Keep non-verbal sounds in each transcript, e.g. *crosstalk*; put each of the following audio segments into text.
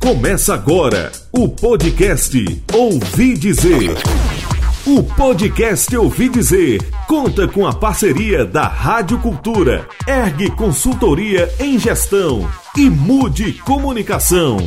Começa agora o podcast Ouvi Dizer. O podcast Ouvi Dizer conta com a parceria da Rádio Cultura, Ergue Consultoria em Gestão e Mude Comunicação.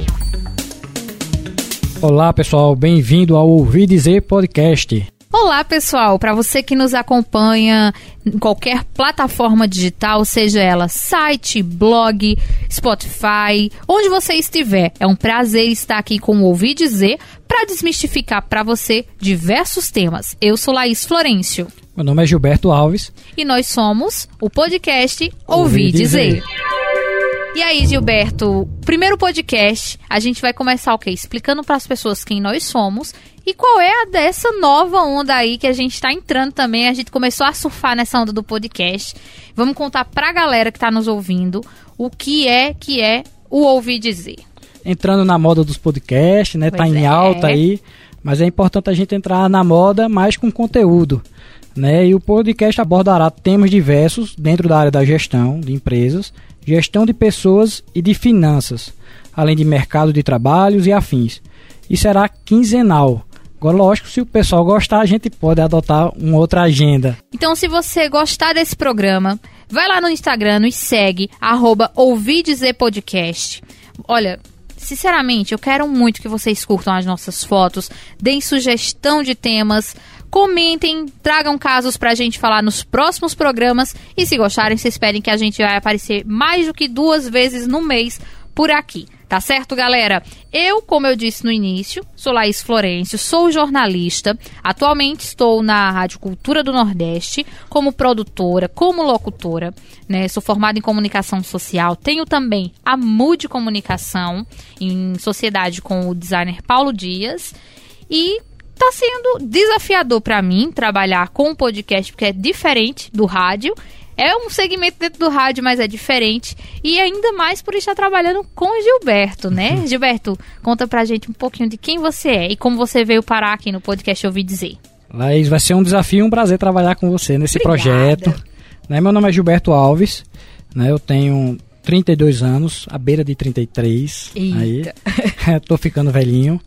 Olá pessoal, bem-vindo ao Ouvi Dizer Podcast. Olá, pessoal! Para você que nos acompanha em qualquer plataforma digital, seja ela site, blog, Spotify, onde você estiver, é um prazer estar aqui com o Ouvir Dizer para desmistificar para você diversos temas. Eu sou Laís Florencio. Meu nome é Gilberto Alves. E nós somos o podcast Ouvir, Dizer. dizer. E aí, Gilberto, primeiro podcast, a gente vai começar o quê? Explicando para as pessoas quem nós somos e qual é a dessa nova onda aí que a gente está entrando também? A gente começou a surfar nessa onda do podcast. Vamos contar para a galera que está nos ouvindo o que é que é o ouvir dizer. Entrando na moda dos podcasts, né? Tá pois tá em é. alta aí, mas é importante a gente entrar na moda mais com conteúdo. Né? E o podcast abordará temas diversos dentro da área da gestão de empresas, gestão de pessoas e de finanças, além de mercado de trabalhos e afins. E será quinzenal. Agora, lógico, se o pessoal gostar, a gente pode adotar uma outra agenda. Então, se você gostar desse programa, vai lá no Instagram e segue, arroba. Olha, sinceramente, eu quero muito que vocês curtam as nossas fotos, deem sugestão de temas, comentem, tragam casos pra gente falar nos próximos programas e se gostarem, vocês esperem que a gente vai aparecer mais do que duas vezes no mês por aqui. Tá certo, galera? Eu, como eu disse no início, sou Laís Florencio, sou jornalista. Atualmente estou na Rádio Cultura do Nordeste como produtora, como locutora. Né? Sou formada em comunicação social. Tenho também a MUD Comunicação, em sociedade com o designer Paulo Dias. E tá sendo desafiador para mim trabalhar com um podcast, porque é diferente do rádio é um segmento dentro do rádio, mas é diferente. E ainda mais por estar trabalhando com Gilberto, né? Uhum. Gilberto, conta pra gente um pouquinho de quem você é e como você veio parar aqui no podcast Ouvir Dizer. Laís, vai ser um desafio e um prazer trabalhar com você nesse Obrigada. projeto. Né? Meu nome é Gilberto Alves, né? eu tenho 32 anos, à beira de 33. Eita. Aí, *laughs* tô ficando velhinho.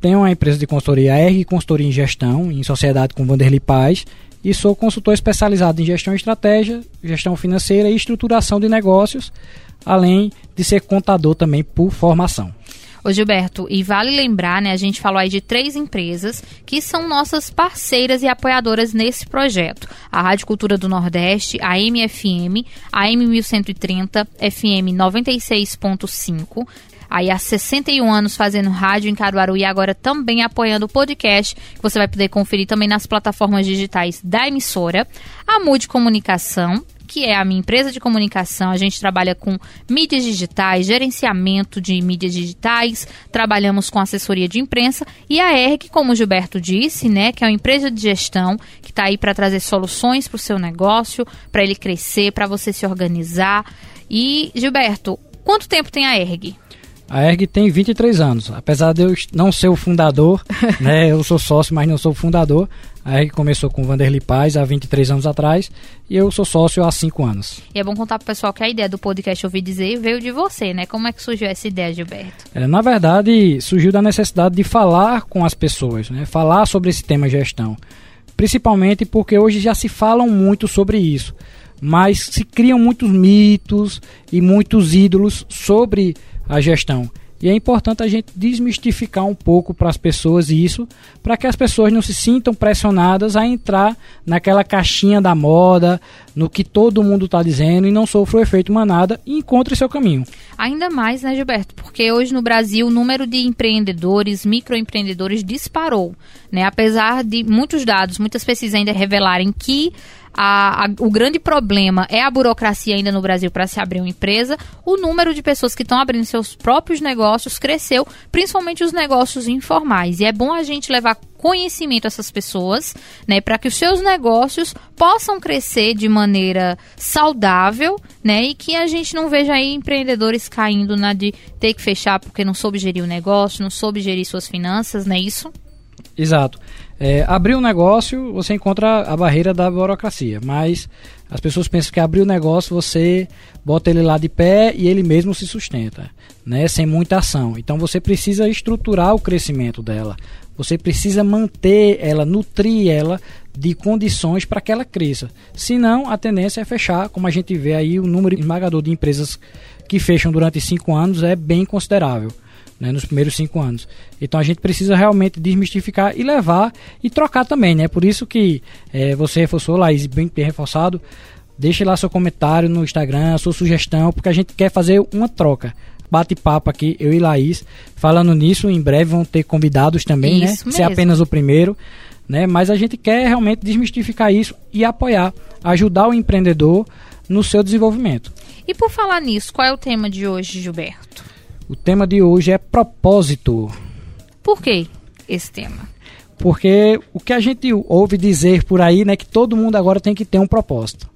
Tenho uma empresa de consultoria, R Consultoria em Gestão, em sociedade com Vanderlei Paz e sou consultor especializado em gestão estratégia, gestão financeira e estruturação de negócios, além de ser contador também por formação. Ô Gilberto, e vale lembrar, né, a gente falou aí de três empresas que são nossas parceiras e apoiadoras nesse projeto. A Rádio Cultura do Nordeste, a MFM, a M1130, FM 96.5, aí há 61 anos fazendo rádio em Caruaru e agora também apoiando o podcast, que você vai poder conferir também nas plataformas digitais da emissora. A Mude Comunicação, que é a minha empresa de comunicação. A gente trabalha com mídias digitais, gerenciamento de mídias digitais, trabalhamos com assessoria de imprensa e a ERG, como o Gilberto disse, né, que é uma empresa de gestão que está aí para trazer soluções para o seu negócio, para ele crescer, para você se organizar. E, Gilberto, quanto tempo tem a ERG? A ERG tem 23 anos. Apesar de eu não ser o fundador, *laughs* né, eu sou sócio, mas não sou o fundador. A ERG começou com o Vanderlei Paz há 23 anos atrás e eu sou sócio há 5 anos. E é bom contar para o pessoal que a ideia do podcast Ouvir Dizer veio de você, né? Como é que surgiu essa ideia, Gilberto? É, na verdade, surgiu da necessidade de falar com as pessoas, né? falar sobre esse tema gestão. Principalmente porque hoje já se falam muito sobre isso, mas se criam muitos mitos e muitos ídolos sobre a gestão. E é importante a gente desmistificar um pouco para as pessoas isso, para que as pessoas não se sintam pressionadas a entrar naquela caixinha da moda, no que todo mundo está dizendo e não sofra o efeito manada e encontre seu caminho. Ainda mais, né, Gilberto? Porque hoje no Brasil o número de empreendedores, microempreendedores disparou. Né? Apesar de muitos dados, muitas pesquisas ainda revelarem que a, a, o grande problema é a burocracia ainda no Brasil para se abrir uma empresa, o número de pessoas que estão abrindo seus próprios negócios cresceu, principalmente os negócios informais. E é bom a gente levar conhecimento a essas pessoas, né, para que os seus negócios possam crescer de maneira saudável, né, e que a gente não veja aí empreendedores caindo na de ter que fechar porque não soube gerir o negócio, não soube gerir suas finanças, não é isso? Exato. É, abrir um negócio, você encontra a barreira da burocracia, mas as pessoas pensam que abrir o um negócio, você bota ele lá de pé e ele mesmo se sustenta, né, sem muita ação. Então você precisa estruturar o crescimento dela. Você precisa manter ela, nutrir ela de condições para que ela cresça. Senão, a tendência é fechar, como a gente vê aí, o número esmagador de empresas que fecham durante cinco anos é bem considerável né, nos primeiros cinco anos. Então a gente precisa realmente desmistificar e levar e trocar também, né? Por isso que é, você reforçou, Laís, bem, bem reforçado. Deixe lá seu comentário no Instagram, sua sugestão, porque a gente quer fazer uma troca. Bate-papo aqui, eu e Laís. Falando nisso, em breve vão ter convidados também, né? isso né? Mesmo. Ser apenas o primeiro. Né? Mas a gente quer realmente desmistificar isso e apoiar, ajudar o empreendedor no seu desenvolvimento. E por falar nisso, qual é o tema de hoje, Gilberto? O tema de hoje é propósito. Por que esse tema? Porque o que a gente ouve dizer por aí, né, que todo mundo agora tem que ter um propósito.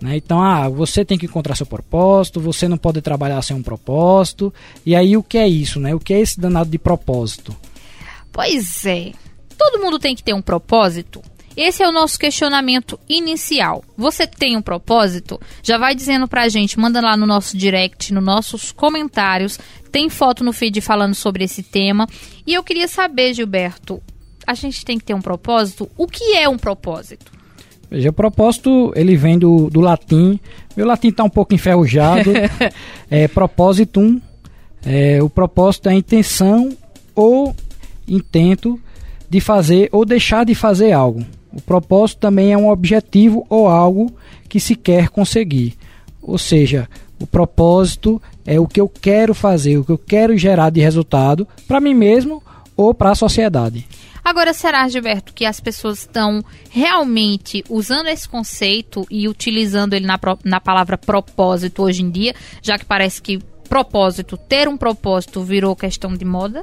Né? Então, ah, você tem que encontrar seu propósito, você não pode trabalhar sem um propósito. E aí, o que é isso, né? O que é esse danado de propósito? Pois é. Todo mundo tem que ter um propósito. Esse é o nosso questionamento inicial. Você tem um propósito? Já vai dizendo pra gente, manda lá no nosso direct, nos nossos comentários. Tem foto no feed falando sobre esse tema. E eu queria saber, Gilberto, a gente tem que ter um propósito? O que é um propósito? Veja, o propósito, ele vem do, do latim. Meu latim está um pouco enferrujado. *laughs* é propositum. É, o propósito é a intenção ou intento de fazer ou deixar de fazer algo. O propósito também é um objetivo ou algo que se quer conseguir. Ou seja, o propósito é o que eu quero fazer, o que eu quero gerar de resultado para mim mesmo ou para a sociedade. Agora, será, Gilberto, que as pessoas estão realmente usando esse conceito e utilizando ele na, na palavra propósito hoje em dia, já que parece que propósito, ter um propósito virou questão de moda?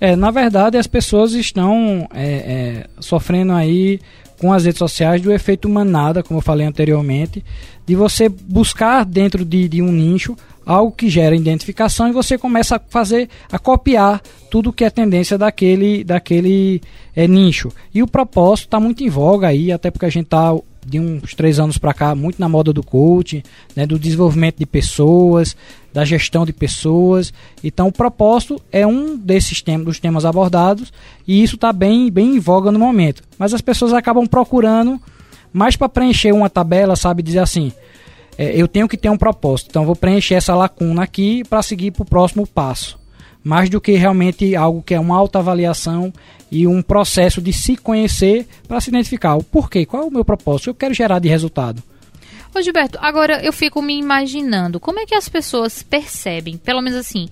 É, na verdade, as pessoas estão é, é, sofrendo aí com as redes sociais do efeito manada, como eu falei anteriormente, de você buscar dentro de, de um nicho algo que gera identificação e você começa a fazer, a copiar tudo que é tendência daquele, daquele é, nicho. E o propósito está muito em voga aí, até porque a gente está de uns três anos para cá muito na moda do coaching, né, do desenvolvimento de pessoas, da gestão de pessoas. Então, o propósito é um desses temas, dos temas abordados e isso está bem, bem em voga no momento. Mas as pessoas acabam procurando mais para preencher uma tabela, sabe, dizer assim, é, eu tenho que ter um propósito, então vou preencher essa lacuna aqui para seguir para o próximo passo mais do que realmente algo que é uma autoavaliação e um processo de se conhecer para se identificar. O porquê, qual é o meu propósito, eu quero gerar de resultado. Ô Gilberto, agora eu fico me imaginando, como é que as pessoas percebem, pelo menos assim,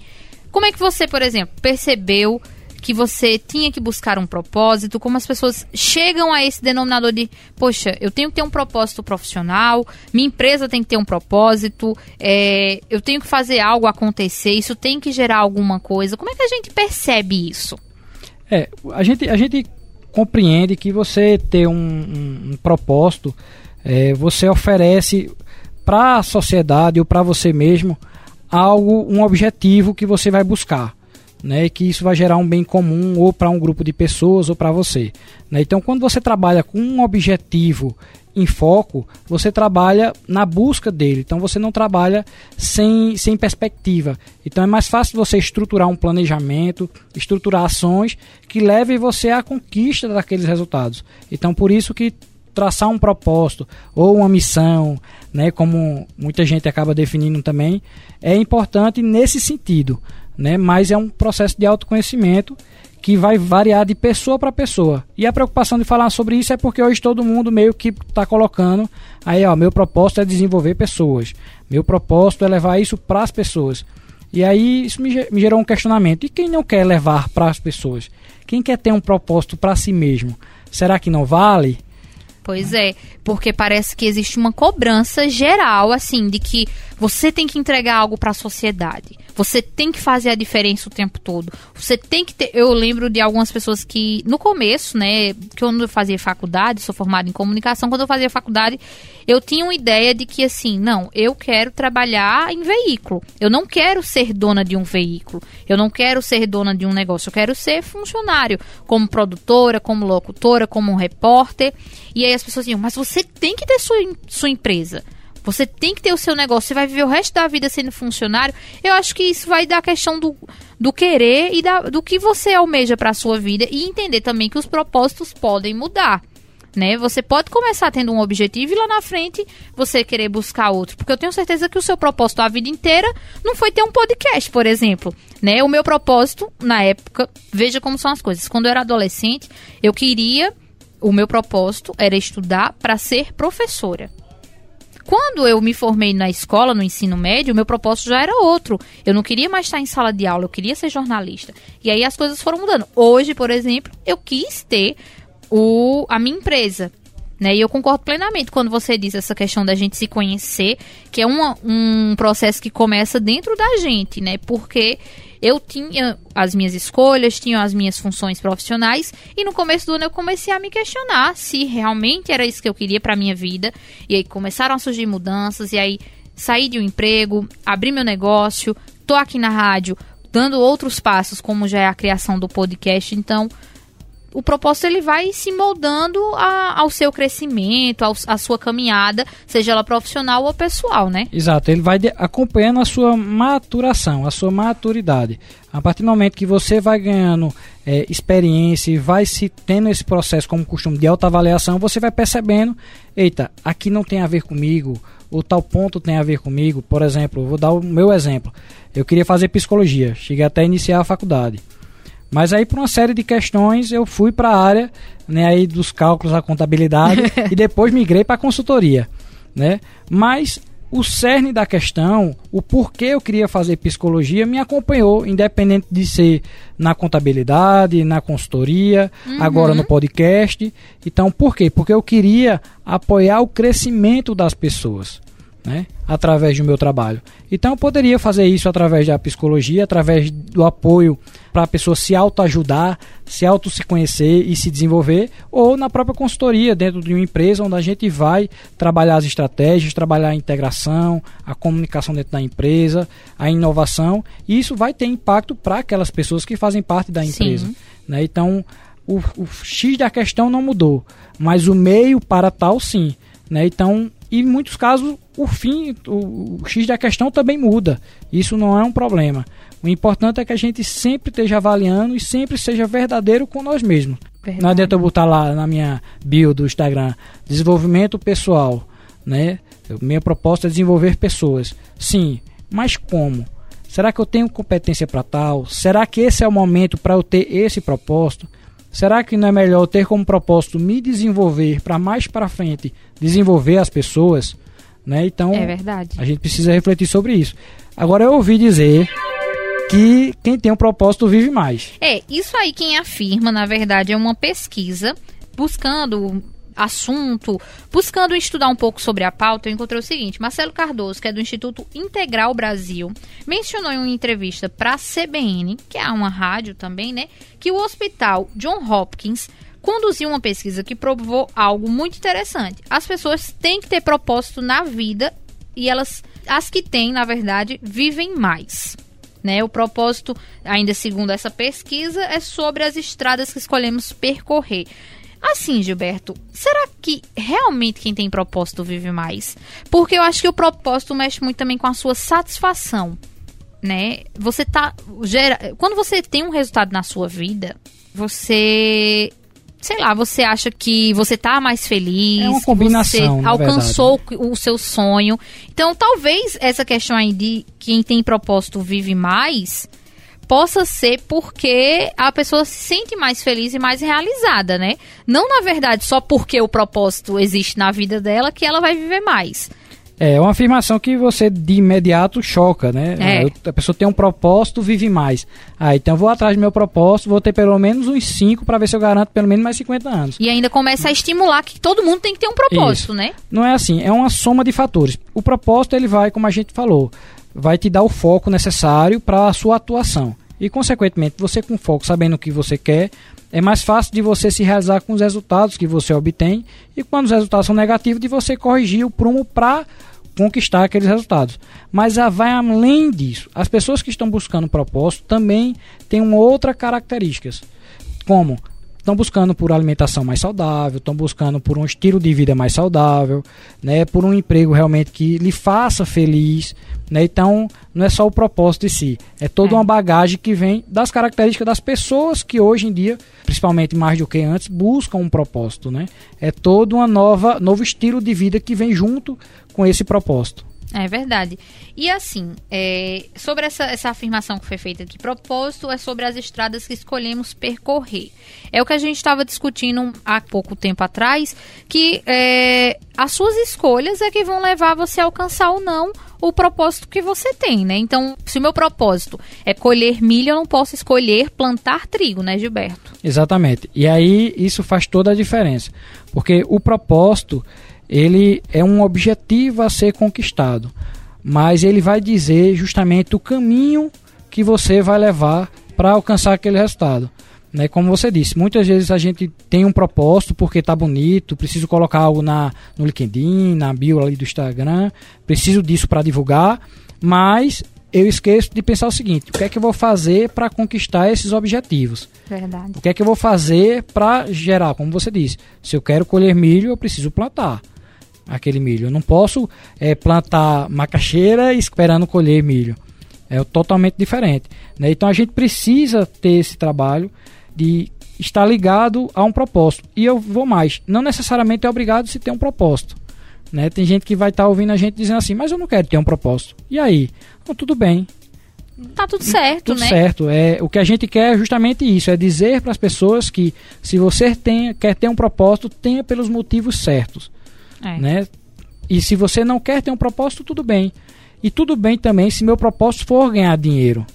como é que você, por exemplo, percebeu que você tinha que buscar um propósito, como as pessoas chegam a esse denominador de, poxa, eu tenho que ter um propósito profissional, minha empresa tem que ter um propósito, é, eu tenho que fazer algo acontecer, isso tem que gerar alguma coisa. Como é que a gente percebe isso? É, a gente, a gente compreende que você ter um, um, um propósito, é, você oferece para a sociedade ou para você mesmo algo, um objetivo que você vai buscar né, que isso vai gerar um bem comum ou para um grupo de pessoas ou para você. Né? Então, quando você trabalha com um objetivo em foco, você trabalha na busca dele. Então, você não trabalha sem, sem perspectiva. Então, é mais fácil você estruturar um planejamento, estruturar ações que levem você à conquista daqueles resultados. Então, por isso que traçar um propósito ou uma missão, né, como muita gente acaba definindo também, é importante nesse sentido né? Mas é um processo de autoconhecimento que vai variar de pessoa para pessoa. E a preocupação de falar sobre isso é porque hoje todo mundo meio que está colocando aí, ó, meu propósito é desenvolver pessoas. Meu propósito é levar isso para as pessoas. E aí isso me, gerou um questionamento. E quem não quer levar para as pessoas? Quem quer ter um propósito para si mesmo? Será que não vale? Pois é, porque parece que existe uma cobrança geral, assim, de que você tem que entregar algo para a sociedade. Você tem que fazer a diferença o tempo todo. Você tem que ter. Eu lembro de algumas pessoas que, no começo, né, que quando eu fazia faculdade, sou formada em comunicação, quando eu fazia faculdade, eu tinha uma ideia de que, assim, não, eu quero trabalhar em veículo. Eu não quero ser dona de um veículo. Eu não quero ser dona de um negócio. Eu quero ser funcionário, como produtora, como locutora, como um repórter. E aí as pessoas diziam, mas você tem que ter sua, sua empresa. Você tem que ter o seu negócio, você vai viver o resto da vida sendo funcionário. Eu acho que isso vai dar questão do, do querer e da, do que você almeja para a sua vida e entender também que os propósitos podem mudar. Né? Você pode começar tendo um objetivo e lá na frente você querer buscar outro. Porque eu tenho certeza que o seu propósito a vida inteira não foi ter um podcast, por exemplo. Né? O meu propósito, na época, veja como são as coisas. Quando eu era adolescente, eu queria. O meu propósito era estudar para ser professora. Quando eu me formei na escola, no ensino médio, meu propósito já era outro. Eu não queria mais estar em sala de aula, eu queria ser jornalista. E aí as coisas foram mudando. Hoje, por exemplo, eu quis ter o, a minha empresa. Né? E eu concordo plenamente quando você diz essa questão da gente se conhecer, que é uma, um processo que começa dentro da gente, né? Porque eu tinha as minhas escolhas, tinha as minhas funções profissionais e no começo do ano eu comecei a me questionar se realmente era isso que eu queria para minha vida. E aí começaram a surgir mudanças e aí saí de um emprego, abri meu negócio, tô aqui na rádio dando outros passos, como já é a criação do podcast. Então, o propósito ele vai se moldando a, ao seu crescimento, ao, à sua caminhada, seja ela profissional ou pessoal, né? Exato, ele vai acompanhando a sua maturação, a sua maturidade. A partir do momento que você vai ganhando é, experiência e vai se tendo esse processo como costume de autoavaliação, você vai percebendo, eita, aqui não tem a ver comigo, o tal ponto tem a ver comigo. Por exemplo, vou dar o meu exemplo. Eu queria fazer psicologia, cheguei até a iniciar a faculdade. Mas aí por uma série de questões eu fui para a área, né, aí dos cálculos da contabilidade *laughs* e depois migrei para a consultoria, né? Mas o cerne da questão, o porquê eu queria fazer psicologia, me acompanhou, independente de ser na contabilidade, na consultoria, uhum. agora no podcast. Então, por quê? Porque eu queria apoiar o crescimento das pessoas né, através do meu trabalho. Então eu poderia fazer isso através da psicologia, através do apoio para a pessoa se autoajudar, se auto se conhecer e se desenvolver, ou na própria consultoria dentro de uma empresa onde a gente vai trabalhar as estratégias, trabalhar a integração, a comunicação dentro da empresa, a inovação, e isso vai ter impacto para aquelas pessoas que fazem parte da empresa. Né? Então o, o X da questão não mudou, mas o meio para tal sim. Né? Então em muitos casos o fim, o, o, X da questão também muda. Isso não é um problema. O importante é que a gente sempre esteja avaliando e sempre seja verdadeiro com nós mesmos. Verdade. Não adianta eu botar lá na minha bio do Instagram desenvolvimento pessoal, né? Minha proposta é desenvolver pessoas. Sim, mas como? Será que eu tenho competência para tal? Será que esse é o momento para eu ter esse propósito? Será que não é melhor ter como propósito me desenvolver para mais para frente desenvolver as pessoas? Né? Então, é verdade. a gente precisa refletir sobre isso. Agora eu ouvi dizer que quem tem um propósito vive mais. É, isso aí quem afirma, na verdade, é uma pesquisa buscando assunto, buscando estudar um pouco sobre a pauta, eu encontrei o seguinte: Marcelo Cardoso, que é do Instituto Integral Brasil, mencionou em uma entrevista para a CBN, que é uma rádio também, né, que o Hospital John Hopkins conduziu uma pesquisa que provou algo muito interessante. As pessoas têm que ter propósito na vida e elas, as que têm, na verdade, vivem mais. Né? O propósito, ainda segundo essa pesquisa, é sobre as estradas que escolhemos percorrer. Assim, Gilberto, será que realmente quem tem propósito vive mais? Porque eu acho que o propósito mexe muito também com a sua satisfação, né? Você tá gera, quando você tem um resultado na sua vida, você sei lá, você acha que você tá mais feliz, é uma combinação, você alcançou verdade. o seu sonho. Então, talvez essa questão aí de quem tem propósito vive mais, possa ser porque a pessoa se sente mais feliz e mais realizada, né? Não, na verdade, só porque o propósito existe na vida dela que ela vai viver mais. É uma afirmação que você de imediato choca, né? É. A pessoa tem um propósito, vive mais. Ah, então eu vou atrás do meu propósito, vou ter pelo menos uns 5 para ver se eu garanto pelo menos mais 50 anos. E ainda começa a estimular que todo mundo tem que ter um propósito, Isso. né? Não é assim, é uma soma de fatores. O propósito ele vai, como a gente falou, vai te dar o foco necessário para a sua atuação. E, consequentemente, você com foco, sabendo o que você quer, é mais fácil de você se realizar com os resultados que você obtém e quando os resultados são negativos, de você corrigir o prumo para conquistar aqueles resultados. Mas vai além disso. As pessoas que estão buscando propósito também têm uma outra características, como estão buscando por alimentação mais saudável, estão buscando por um estilo de vida mais saudável, né, por um emprego realmente que lhe faça feliz, né? Então, não é só o propósito de si, é toda é. uma bagagem que vem das características das pessoas que hoje em dia, principalmente mais do que antes, buscam um propósito, né? É todo uma nova novo estilo de vida que vem junto com esse propósito. É verdade. E assim, é, sobre essa, essa afirmação que foi feita de propósito, é sobre as estradas que escolhemos percorrer. É o que a gente estava discutindo há pouco tempo atrás, que é, as suas escolhas é que vão levar você a alcançar ou não o propósito que você tem, né? Então, se o meu propósito é colher milho, eu não posso escolher plantar trigo, né, Gilberto? Exatamente. E aí isso faz toda a diferença. Porque o propósito ele é um objetivo a ser conquistado, mas ele vai dizer justamente o caminho que você vai levar para alcançar aquele resultado. Né? Como você disse, muitas vezes a gente tem um propósito porque está bonito, preciso colocar algo na, no LinkedIn, na bio ali do Instagram, preciso disso para divulgar, mas eu esqueço de pensar o seguinte: o que é que eu vou fazer para conquistar esses objetivos? Verdade. O que é que eu vou fazer para gerar, como você disse, se eu quero colher milho, eu preciso plantar aquele milho. Eu não posso é, plantar macaxeira esperando colher milho. É totalmente diferente. Né? Então a gente precisa ter esse trabalho de estar ligado a um propósito. E eu vou mais, não necessariamente é obrigado se ter um propósito. Né? Tem gente que vai estar tá ouvindo a gente dizendo assim, mas eu não quero ter um propósito. E aí? Então, tudo bem. Tá tudo certo, tudo né? certo. É, o que a gente quer é justamente isso, é dizer para as pessoas que se você tem, quer ter um propósito, tenha pelos motivos certos. É. Né? E se você não quer ter um propósito, tudo bem. E tudo bem também se meu propósito for ganhar dinheiro.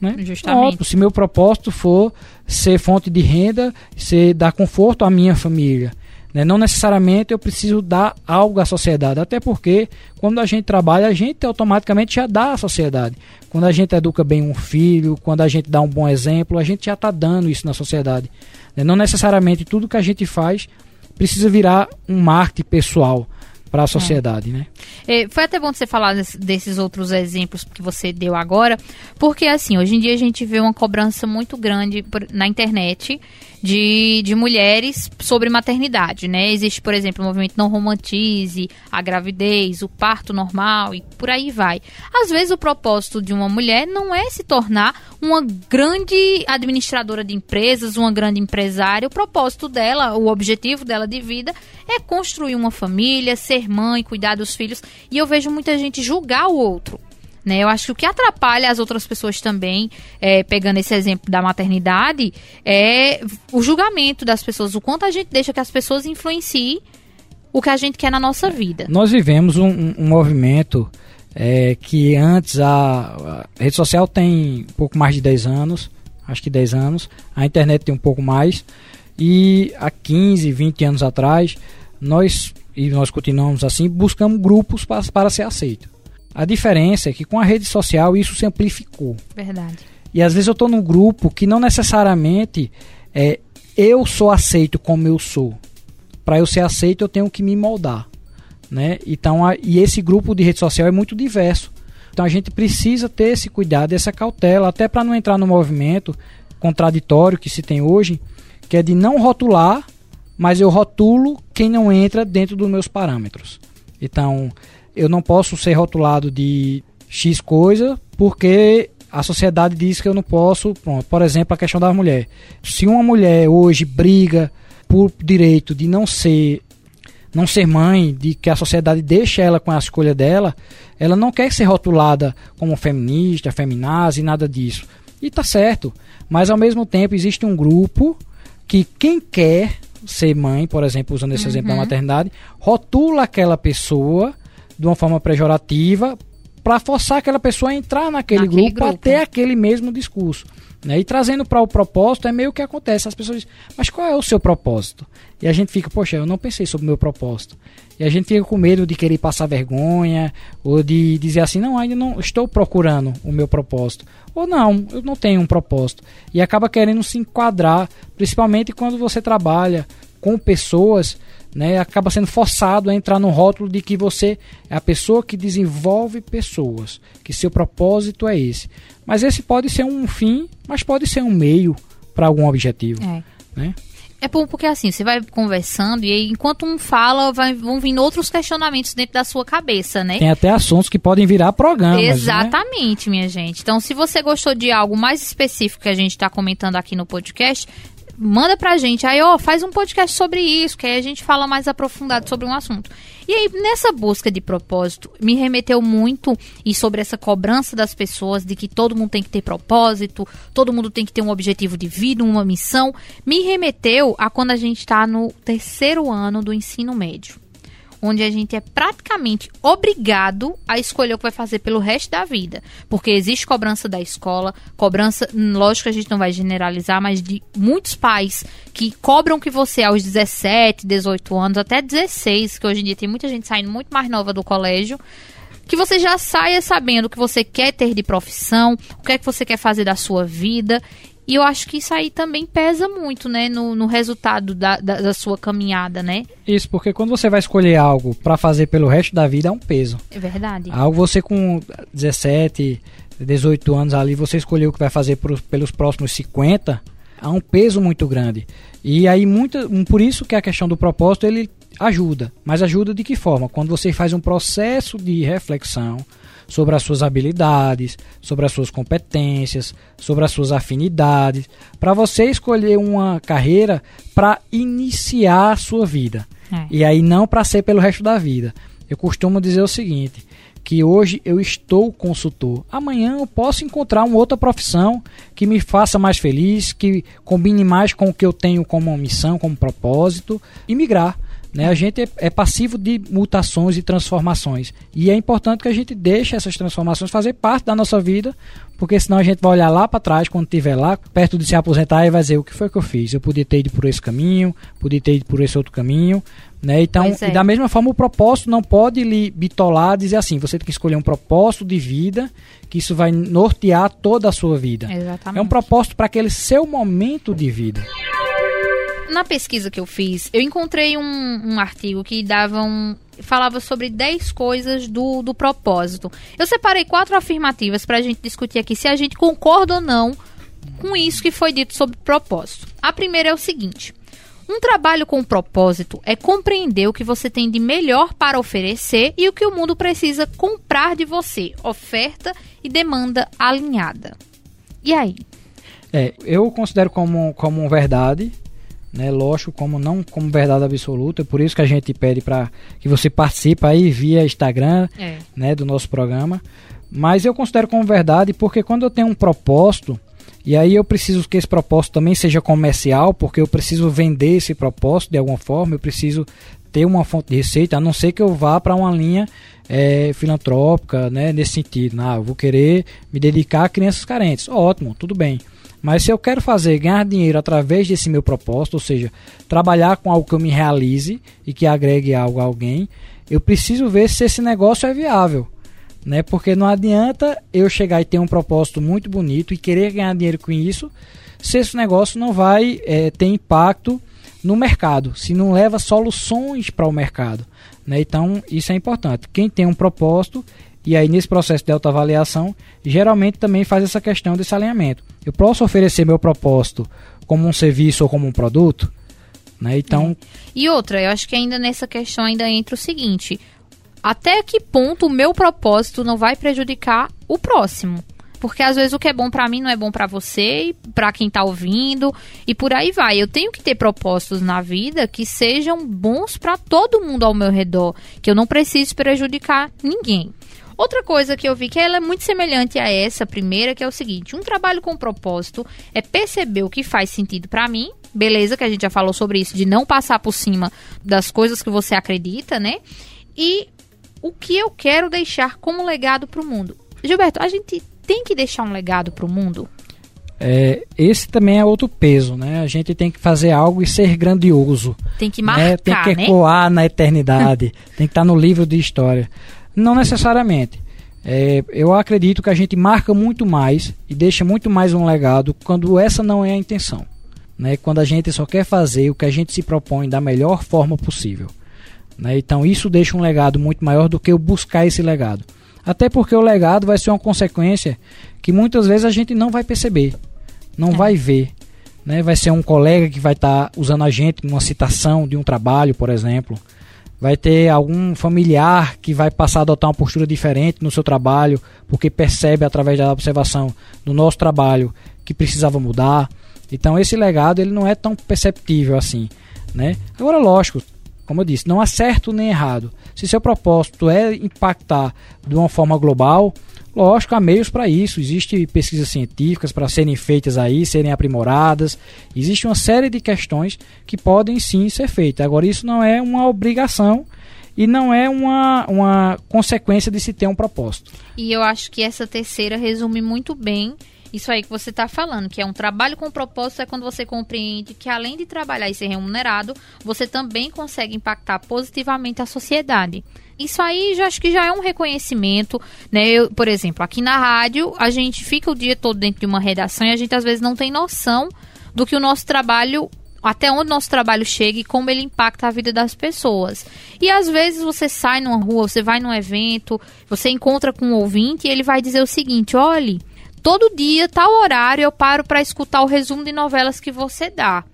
Né? Justamente. Óbvio, se meu propósito for ser fonte de renda, ser dar conforto à minha família. Né? Não necessariamente eu preciso dar algo à sociedade, até porque quando a gente trabalha, a gente automaticamente já dá à sociedade. Quando a gente educa bem um filho, quando a gente dá um bom exemplo, a gente já está dando isso na sociedade. Né? Não necessariamente tudo que a gente faz precisa virar um marketing pessoal para a sociedade, é. né? É, foi até bom você falar desses outros exemplos que você deu agora, porque assim, hoje em dia a gente vê uma cobrança muito grande na internet de, de mulheres sobre maternidade, né? Existe, por exemplo, o movimento Não Romantize, a gravidez, o parto normal e por aí vai. Às vezes o propósito de uma mulher não é se tornar uma grande administradora de empresas, uma grande empresária. O propósito dela, o objetivo dela de vida é construir uma família, ser mãe, cuidar dos filhos. E eu vejo muita gente julgar o outro. Né? Eu acho que o que atrapalha as outras pessoas também, é, pegando esse exemplo da maternidade, é o julgamento das pessoas, o quanto a gente deixa que as pessoas influenciem o que a gente quer na nossa vida. Nós vivemos um, um, movimento é, que antes a, a, rede social tem um pouco mais de 10 anos, acho que 10 anos, a internet tem um pouco mais, e há 15, 20 anos atrás, nós, e nós continuamos assim, buscamos grupos para, para ser aceito. A diferença é que com a rede social isso se amplificou. Verdade. E às vezes eu estou num grupo que não necessariamente é, eu sou aceito como eu sou. Para eu ser aceito eu tenho que me moldar. Né? Então, a, e esse grupo de rede social é muito diverso. Então a gente precisa ter esse cuidado, essa cautela, até para não entrar no movimento contraditório que se tem hoje, que é de não rotular, mas eu rotulo quem não entra dentro dos meus parâmetros. Então, eu não posso ser rotulado de X coisa porque a sociedade diz que eu não posso. Pronto, por exemplo, a questão da mulher. Se uma mulher hoje briga por direito de não ser não ser mãe, de que a sociedade deixa ela com a escolha dela, ela não quer ser rotulada como feminista, feminazi, nada disso. E tá certo. Mas ao mesmo tempo existe um grupo que quem quer ser mãe, por exemplo, usando esse uhum. exemplo da maternidade, rotula aquela pessoa de uma forma pejorativa para forçar aquela pessoa a entrar naquele, Naquele grupo, grupo. até aquele mesmo discurso. Né? E trazendo para o propósito é meio que acontece. As pessoas dizem, mas qual é o seu propósito? E a gente fica, poxa, eu não pensei sobre o meu propósito. E a gente fica com medo de querer passar vergonha, ou de dizer assim, não, ainda não estou procurando o meu propósito. Ou não, eu não tenho um propósito. E acaba querendo se enquadrar, principalmente quando você trabalha com pessoas, né, acaba sendo forçado a entrar no rótulo de que você é a pessoa que desenvolve pessoas, que seu propósito é esse. Mas esse pode ser um fim, mas pode ser um meio para algum objetivo, É. né? É porque assim, você vai conversando e aí, enquanto um fala, vai- vão vindo outros questionamentos dentro da sua cabeça, né? Tem até assuntos que podem virar programas, né? Exatamente, minha gente. Então, se você gostou de algo mais específico que a gente está comentando aqui no podcast, manda pra gente. Aí, ó, faz um podcast sobre isso, que aí a gente fala mais aprofundado sobre um assunto. E aí, nessa busca de propósito, me remeteu muito e sobre essa cobrança das pessoas de que todo mundo tem que ter propósito, todo mundo tem que ter um objetivo de vida, uma missão. Me remeteu a quando a gente está no terceiro ano do ensino médio onde a gente é praticamente obrigado a escolher o que vai fazer pelo resto da vida. Porque existe cobrança da escola, cobrança, hum, lógico que a gente não vai generalizar, mas de muitos pais que cobram que você aos 17, 18 anos, até 16, que hoje em dia tem muita gente saindo muito mais nova do colégio, que você já saia sabendo o que você quer ter de profissão, o que é que você quer fazer da sua vida. E eu acho que isso aí também pesa muito, né, no, no resultado da, da, da sua caminhada, né? Isso, porque quando você vai escolher algo para fazer pelo resto da vida é um peso. É verdade. Algo você com 17, 18 anos ali, você escolheu o que vai fazer pros- pelos próximos 50, há um peso muito grande. E aí, muita, por isso que a questão do propósito, ele ajuda. Mas ajuda de que forma? Quando você faz um processo de reflexão sobre as suas habilidades, sobre as suas competências, sobre as suas afinidades, para você escolher uma carreira para iniciar a sua vida. É. E aí não para ser pelo resto da vida. Eu costumo dizer o seguinte, que hoje eu estou consultor. Amanhã eu posso encontrar uma outra profissão que me faça mais feliz, que combine mais com o que eu tenho como missão, como propósito e migrar. Né? A gente é, é passivo de mutações e transformações. E é importante que a gente deixe essas transformações fazer parte da nossa vida, porque senão a gente vai olhar lá para trás, quando estiver lá, perto de se aposentar, e vai dizer o que foi que eu fiz. Eu podia ter ido por esse caminho, podia ter ido por esse outro caminho. Né? Então, é. e da mesma forma, o propósito não pode lhe bitolar, dizer assim, você tem que escolher um propósito de vida, que isso vai nortear toda a sua vida. Exatamente. É um propósito para aquele seu momento de vida. Na pesquisa que eu fiz, eu encontrei um, um artigo que dava um, falava sobre 10 coisas do, do propósito. Eu separei quatro afirmativas para a gente discutir aqui se a gente concorda ou não com isso que foi dito sobre propósito. A primeira é o seguinte: um trabalho com propósito é compreender o que você tem de melhor para oferecer e o que o mundo precisa comprar de você. Oferta e demanda alinhada. E aí? É, eu considero como, como verdade, né? Lógico, como não como verdade absoluta, por isso que a gente pede para que você participe aí via Instagram, É. né, do nosso programa. Mas eu considero como verdade porque quando eu tenho um propósito, e aí eu preciso que esse propósito também seja comercial, porque eu preciso vender esse propósito de alguma forma, eu preciso ter uma fonte de receita, a não ser que eu vá para uma linha é, filantrópica, né, nesse sentido. Ah, eu vou querer me dedicar a crianças carentes. Ótimo, tudo bem. Mas se eu quero fazer ganhar dinheiro através desse meu propósito, ou seja, trabalhar com algo que eu me realize e que agregue algo a alguém, eu preciso ver se esse negócio é viável. Né? Porque não adianta eu chegar e ter um propósito muito bonito e querer ganhar dinheiro com isso, se esse negócio não vai eh, ter impacto no mercado, se não leva soluções para o mercado. Né? Então, isso é importante. Quem tem um propósito, e aí nesse processo de autoavaliação, geralmente também faz essa questão desse alinhamento. Eu posso oferecer meu propósito como um serviço ou como um produto? Né? Então, E outra, eu acho que ainda nessa questão ainda entra o seguinte: até que ponto o meu propósito não vai prejudicar o próximo? Porque às vezes o que é bom pra mim não é bom pra você e pra quem tá ouvindo e por aí vai. Eu tenho que ter propósitos na vida que sejam bons pra todo mundo ao meu redor, que eu não precise prejudicar ninguém. Outra coisa que eu vi que ela é muito semelhante a essa primeira, que é o seguinte: um trabalho com propósito é perceber o que faz sentido pra mim. Beleza, que a gente já falou sobre isso, de não passar por cima das coisas que você acredita, né? E o que eu quero deixar como legado para o mundo. Gilberto, a gente tem que deixar um legado para o mundo? É, esse também é outro peso, né? A gente tem que fazer algo e ser grandioso. Tem que marcar, né? Tem que né? ecoar na eternidade. *laughs* tem que estar no livro de história. Não necessariamente. É, eu acredito que a gente marca muito mais e deixa muito mais um legado quando essa não é a intenção. Né? Quando a gente só quer fazer o que a gente se propõe da melhor forma possível. Né? Então isso deixa um legado muito maior do que eu buscar esse legado. Até porque o legado vai ser uma consequência que muitas vezes a gente não vai perceber, não é. vai ver. Né? Vai ser um colega que vai estar tá usando a gente numa citação de um trabalho, por exemplo. Vai ter algum familiar que vai passar a adotar uma postura diferente no seu trabalho, porque percebe através da observação do nosso trabalho que precisava mudar. Então esse legado ele não é tão perceptível assim, né? Agora lógico, como eu disse, não há certo nem errado. Se seu propósito é impactar de uma forma global, lógico, há meios para isso. Existem pesquisas científicas para serem feitas aí, serem aprimoradas. Existe uma série de questões que podem sim ser feitas. Agora, isso não é uma obrigação e não é uma, uma consequência de se ter um propósito. E eu acho que essa terceira resume muito bem isso aí que você está falando, que é um trabalho com propósito, é quando você compreende que além de trabalhar e ser remunerado, você também consegue impactar positivamente a sociedade. Isso aí já acho que já é um reconhecimento, né? Eu, por exemplo, aqui na rádio, a gente fica o dia todo dentro de uma redação e a gente às vezes não tem noção do que o nosso trabalho até onde nosso trabalho chega e como ele impacta a vida das pessoas. E às vezes você sai numa rua, você vai num evento, você encontra com um ouvinte e ele vai dizer o seguinte: olhe, todo dia, tal horário, eu paro para escutar o resumo de novelas que você dá.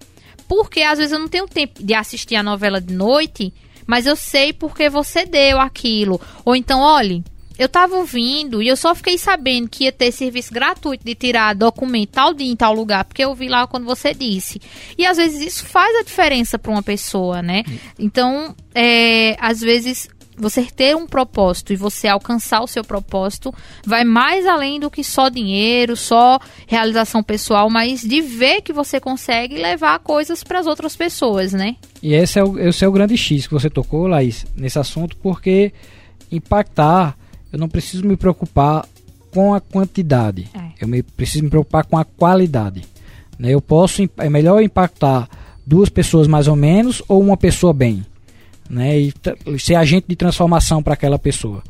Porque às vezes eu não tenho tempo de assistir a novela de noite, mas eu sei porque você deu aquilo. Ou então, olhe, eu tava ouvindo e eu só fiquei sabendo que ia ter serviço gratuito de tirar documento tal dia em tal lugar, porque eu vi lá quando você disse. E às vezes isso faz a diferença para uma pessoa, né? Então, é, às vezes você ter um propósito e você alcançar o seu propósito vai mais além do que só dinheiro, só realização pessoal, mas de ver que você consegue levar coisas para as outras pessoas, né? E esse é, o, esse é o grande X que você tocou, Laís, nesse assunto, porque impactar, eu não preciso me preocupar com a quantidade, é. eu me, preciso me preocupar com a qualidade. Né? Eu posso, é melhor impactar duas pessoas mais ou menos ou uma pessoa bem né, e ser agente de transformação para aquela pessoa.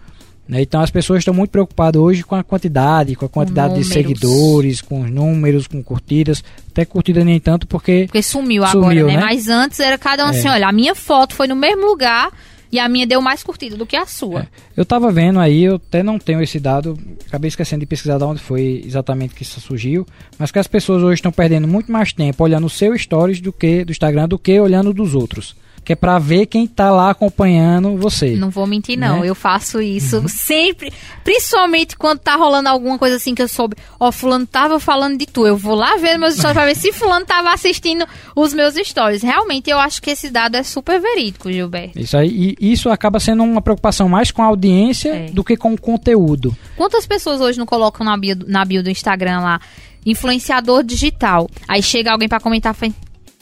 Né? Então as pessoas estão muito preocupadas hoje com a quantidade, com a quantidade de seguidores, com os números, com curtidas. Até curtida nem tanto porque. Porque sumiu, sumiu agora, né? né? Mas antes era cada um é. assim: olha, a minha foto foi no mesmo lugar. E a minha deu mais curtida do que a sua. É. Eu tava vendo aí, eu até não tenho esse dado, acabei esquecendo de pesquisar de onde foi exatamente que isso surgiu, mas que as pessoas hoje estão perdendo muito mais tempo olhando o seu stories do que do Instagram do que olhando dos outros que é para ver quem tá lá acompanhando você. Não vou mentir, não. Né? Eu faço isso uhum. sempre, principalmente quando tá rolando alguma coisa assim que eu soube. Ó, oh, fulano tava falando de tu. Eu vou lá ver meus stories pra ver se fulano tava assistindo os meus stories. Realmente, eu acho que esse dado é super verídico, Gilberto. Isso aí, e isso acaba sendo uma preocupação mais com a audiência é. do que com o conteúdo. Quantas pessoas hoje não colocam na bio, na bio do Instagram lá? influenciador digital. Aí chega alguém para comentar,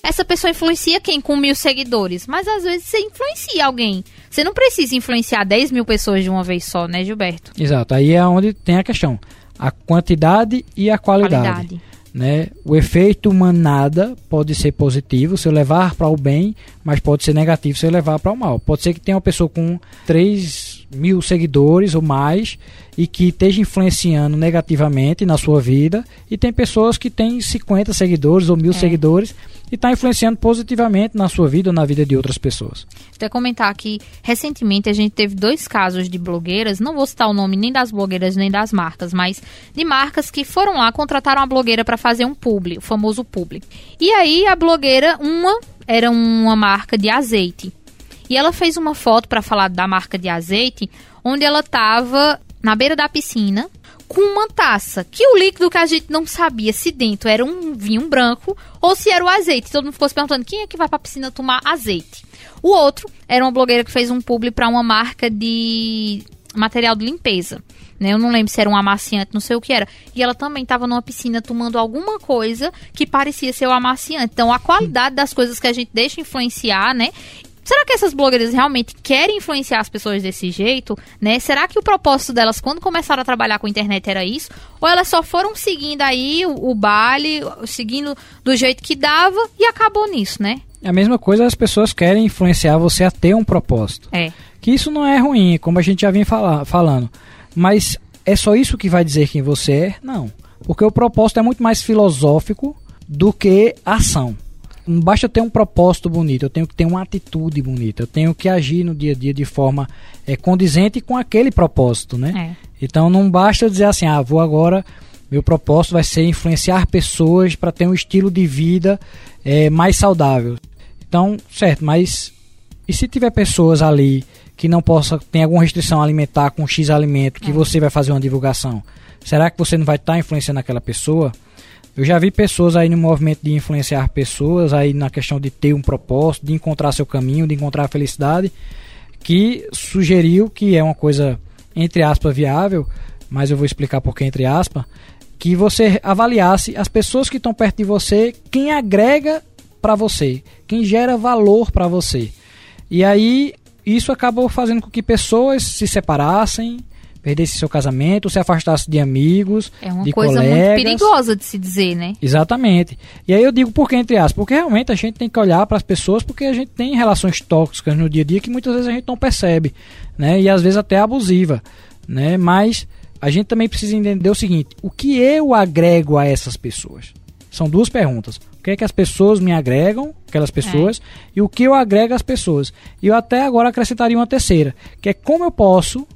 essa pessoa influencia quem com mil seguidores? Mas às vezes você influencia alguém. Você não precisa influenciar 10 mil pessoas de uma vez só, né, Gilberto? Exato. Aí é onde tem a questão. A quantidade e a qualidade. qualidade. Né? O efeito manada pode ser positivo se eu levar para o bem, mas pode ser negativo se eu levar para o mal. Pode ser que tenha uma pessoa com 3 mil seguidores ou mais e que esteja influenciando negativamente na sua vida, e tem pessoas que têm 50 seguidores ou mil é. seguidores e está influenciando positivamente na sua vida ou na vida de outras pessoas. Até comentar que recentemente a gente teve dois casos de blogueiras, não vou citar o nome nem das blogueiras nem das marcas, mas de marcas que foram lá, contrataram a blogueira para fazer um publi, o famoso publi. E aí a blogueira, uma era uma marca de azeite. E ela fez uma foto para falar da marca de azeite, onde ela estava na beira da piscina, com uma taça, que o líquido que a gente não sabia se dentro era um vinho branco ou se era o azeite. Todo mundo ficou se perguntando quem é que vai pra piscina tomar azeite. O outro era uma blogueira que fez um publi para uma marca de material de limpeza. Né? Eu não lembro se era um amaciante, não sei o que era. E ela também estava numa piscina tomando alguma coisa que parecia ser o amaciante. Então, a qualidade das coisas que a gente deixa influenciar, né? Será que essas blogueiras realmente querem influenciar as pessoas desse jeito, né? Será que o propósito delas quando começaram a trabalhar com a internet era isso? Ou elas só foram seguindo aí o, o baile, seguindo do jeito que dava e acabou nisso, né? É a mesma coisa as pessoas querem influenciar você a ter um propósito. É. Que isso não é ruim, como a gente já vinha falar, falando. Mas é só isso que vai dizer quem você é? Não. Porque o propósito é muito mais filosófico do que ação. Não basta ter um propósito bonito, eu tenho que ter uma atitude bonita, eu tenho que agir no dia a dia de forma é, condizente com aquele propósito, né? É. Então não basta dizer assim, ah, vou agora, meu propósito vai ser influenciar pessoas para ter um estilo de vida é, mais saudável. Então, certo, mas e se tiver pessoas ali que não possa, tem alguma restrição alimentar com X alimento, que é. você vai fazer uma divulgação? Será que você não vai estar tá influenciando aquela pessoa? Eu já vi pessoas aí no movimento de influenciar pessoas, aí na questão de ter um propósito, de encontrar seu caminho, de encontrar a felicidade, que sugeriu que é uma coisa, entre aspas, viável, mas eu vou explicar por que entre aspas, que você avaliasse as pessoas que estão perto de você, quem agrega para você, quem gera valor para você. E aí isso acabou fazendo com que pessoas se separassem, perdesse seu casamento, se afastasse de amigos, é uma de coisa colegas. muito perigosa de se dizer, né? Exatamente. E aí eu digo por que entre aspas, porque realmente a gente tem que olhar para as pessoas porque a gente tem relações tóxicas no dia a dia que muitas vezes a gente não percebe, né? E às vezes até abusiva, né? Mas a gente também precisa entender o seguinte: o que eu agrego a essas pessoas? São duas perguntas. O que é que as pessoas me agregam, aquelas pessoas, é. e o que eu agrego às pessoas? E eu até agora acrescentaria uma terceira, que é como eu posso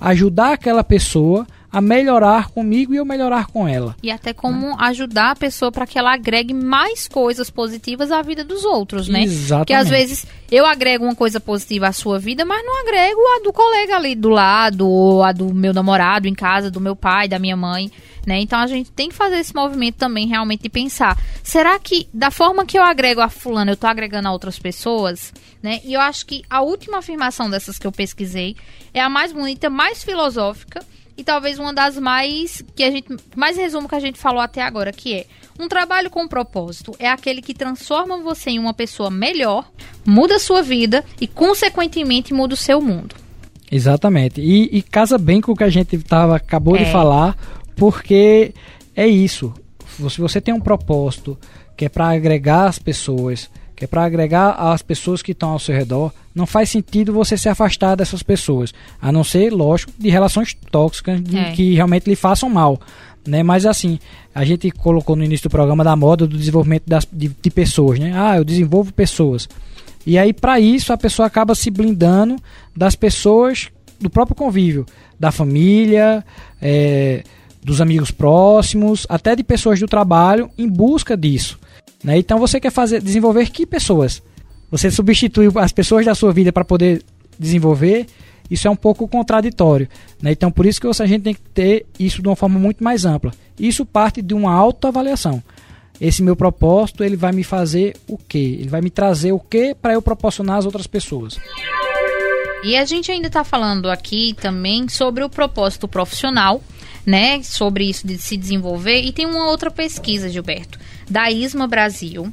ajudar aquela pessoa a melhorar comigo e eu melhorar com ela. E até como né? ajudar a pessoa para que ela agregue mais coisas positivas à vida dos outros, né? Exatamente. Porque às vezes eu agrego uma coisa positiva à sua vida, mas não agrego a do colega ali do lado, ou a do meu namorado em casa, do meu pai, da minha mãe. Né? Então a gente tem que fazer esse movimento também realmente de pensar, será que da forma que eu agrego a fulana, eu estou agregando a outras pessoas? Né? E eu acho que a última afirmação dessas que eu pesquisei é a mais bonita, mais filosófica e talvez uma das mais que a gente mais resumo que a gente falou até agora, que é um trabalho com propósito é aquele que transforma você em uma pessoa melhor, muda a sua vida e consequentemente muda o seu mundo. Exatamente. E, e casa bem com o que a gente tava, acabou é. de falar, porque é isso. Se você tem um propósito que é para agregar as pessoas, que é para agregar as pessoas que estão ao seu redor, não faz sentido você se afastar dessas pessoas, a não ser, lógico, de relações tóxicas é. que realmente lhe façam mal. Né? Mas assim, a gente colocou no início do programa da moda do desenvolvimento das, de, de pessoas, né? Ah, eu desenvolvo pessoas. E aí, para isso, a pessoa acaba se blindando das pessoas do próprio convívio, da família, é, dos amigos próximos, até de pessoas do trabalho, em busca disso. Né? Então você quer fazer desenvolver que pessoas? Você substitui as pessoas da sua vida para poder desenvolver, isso é um pouco contraditório. Né? Então por isso que a gente tem que ter isso de uma forma muito mais ampla. Isso parte de uma autoavaliação. Esse meu propósito, ele vai me fazer o quê? Ele vai me trazer o quê para eu proporcionar às outras pessoas. E a gente ainda está falando aqui também sobre o propósito profissional, né, sobre isso de se desenvolver. E tem uma outra pesquisa, Gilberto, da ISMA Brasil,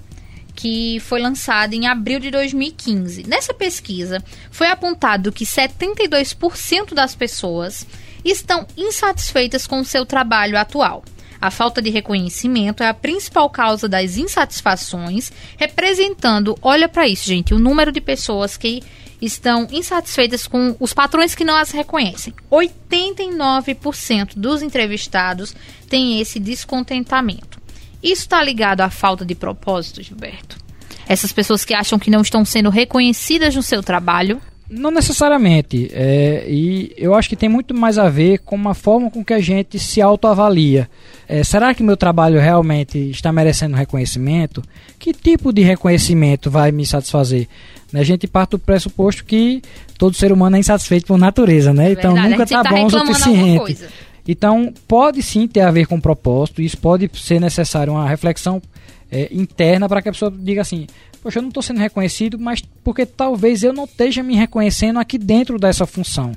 que foi lançada em abril de 2015. Nessa pesquisa, foi apontado que 72% das pessoas estão insatisfeitas com o seu trabalho atual. A falta de reconhecimento é a principal causa das insatisfações, representando, olha para isso, gente, o número de pessoas que estão insatisfeitas com os patrões que não as reconhecem. 89% dos entrevistados têm esse descontentamento. Isso está ligado à falta de propósito, Gilberto? Essas pessoas que acham que não estão sendo reconhecidas no seu trabalho? Não necessariamente. É, e eu acho que tem muito mais a ver com a forma com que a gente se autoavalia. É, será que meu trabalho realmente está merecendo reconhecimento? Que tipo de reconhecimento vai me satisfazer? Né, a gente parte do pressuposto que todo ser humano é insatisfeito por natureza, né? É então nunca está tá bom o suficiente. Então pode sim ter a ver com propósito, isso pode ser necessário uma reflexão é, interna para que a pessoa diga assim: Poxa, eu não estou sendo reconhecido, mas porque talvez eu não esteja me reconhecendo aqui dentro dessa função,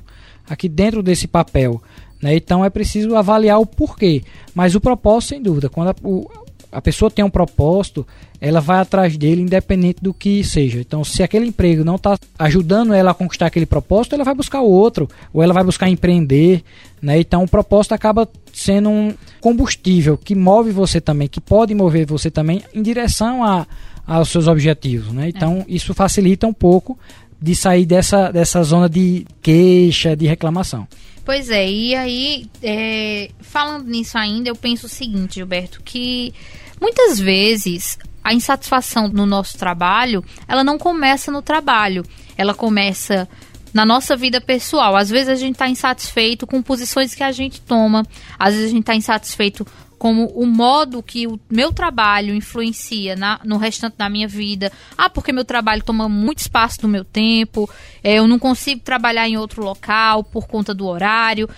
aqui dentro desse papel. Né? Então é preciso avaliar o porquê. Mas o propósito, sem dúvida, quando a, o, a pessoa tem um propósito, ela vai atrás dele independente do que seja. Então, se aquele emprego não está ajudando ela a conquistar aquele propósito, ela vai buscar outro, ou ela vai buscar empreender, né? Então, o propósito acaba sendo um combustível que move você também, que pode mover você também em direção a, aos seus objetivos, né? Então, é. isso facilita um pouco de sair dessa, dessa zona de queixa, de reclamação. Pois é, e aí, é, falando nisso ainda, eu penso o seguinte, Gilberto, que muitas vezes a insatisfação no nosso trabalho, ela não começa no trabalho, ela começa na nossa vida pessoal. Às vezes a gente está insatisfeito com posições que a gente toma, às vezes a gente está insatisfeito como o modo que o meu trabalho influencia na, no restante da minha vida. Ah, porque meu trabalho toma muito espaço do meu tempo, é, eu não consigo trabalhar em outro local por conta do horário.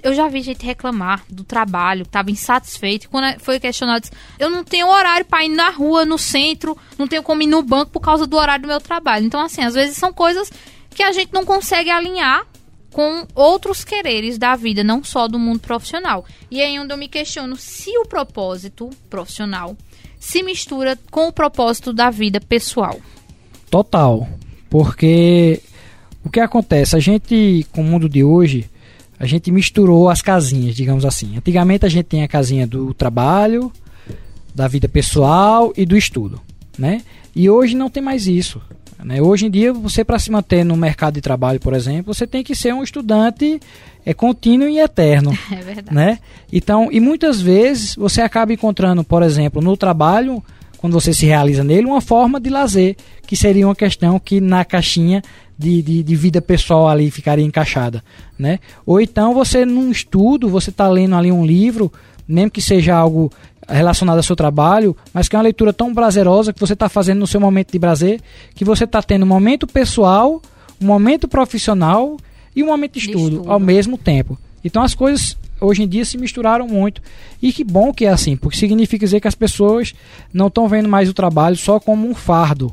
Eu já vi gente reclamar do trabalho, estava insatisfeito. Quando foi questionado, eu não tenho horário para ir na rua, no centro, não tenho como ir no banco por causa do horário do meu trabalho. Então, assim, às vezes são coisas que a gente não consegue alinhar com outros quereres da vida, não só do mundo profissional. E aí onde eu me questiono se o propósito profissional se mistura com o propósito da vida pessoal. Total. Porque o que acontece? A gente, com o mundo de hoje, a gente misturou as casinhas, digamos assim. Antigamente a gente tinha a casinha do trabalho, da vida pessoal e do estudo, né? E hoje não tem mais isso. Né? Hoje em dia, você para se manter no mercado de trabalho, por exemplo, você tem que ser um estudante é contínuo e eterno. *laughs* É verdade. Né? Então, e muitas vezes você acaba encontrando, por exemplo, no trabalho, quando você se realiza nele, uma forma de lazer, que seria uma questão que na caixinha de, de, de, vida pessoal ali ficaria encaixada, né? Ou então você num estudo, você está lendo ali um livro, mesmo que seja algo relacionado ao seu trabalho, mas que é uma leitura tão prazerosa que você está fazendo no seu momento de prazer, que você está tendo um momento pessoal, um momento profissional e um momento de estudo, de estudo, ao mesmo tempo. Então as coisas hoje em dia se misturaram muito. E que bom que é assim, porque significa dizer que as pessoas não estão vendo mais o trabalho só como um fardo.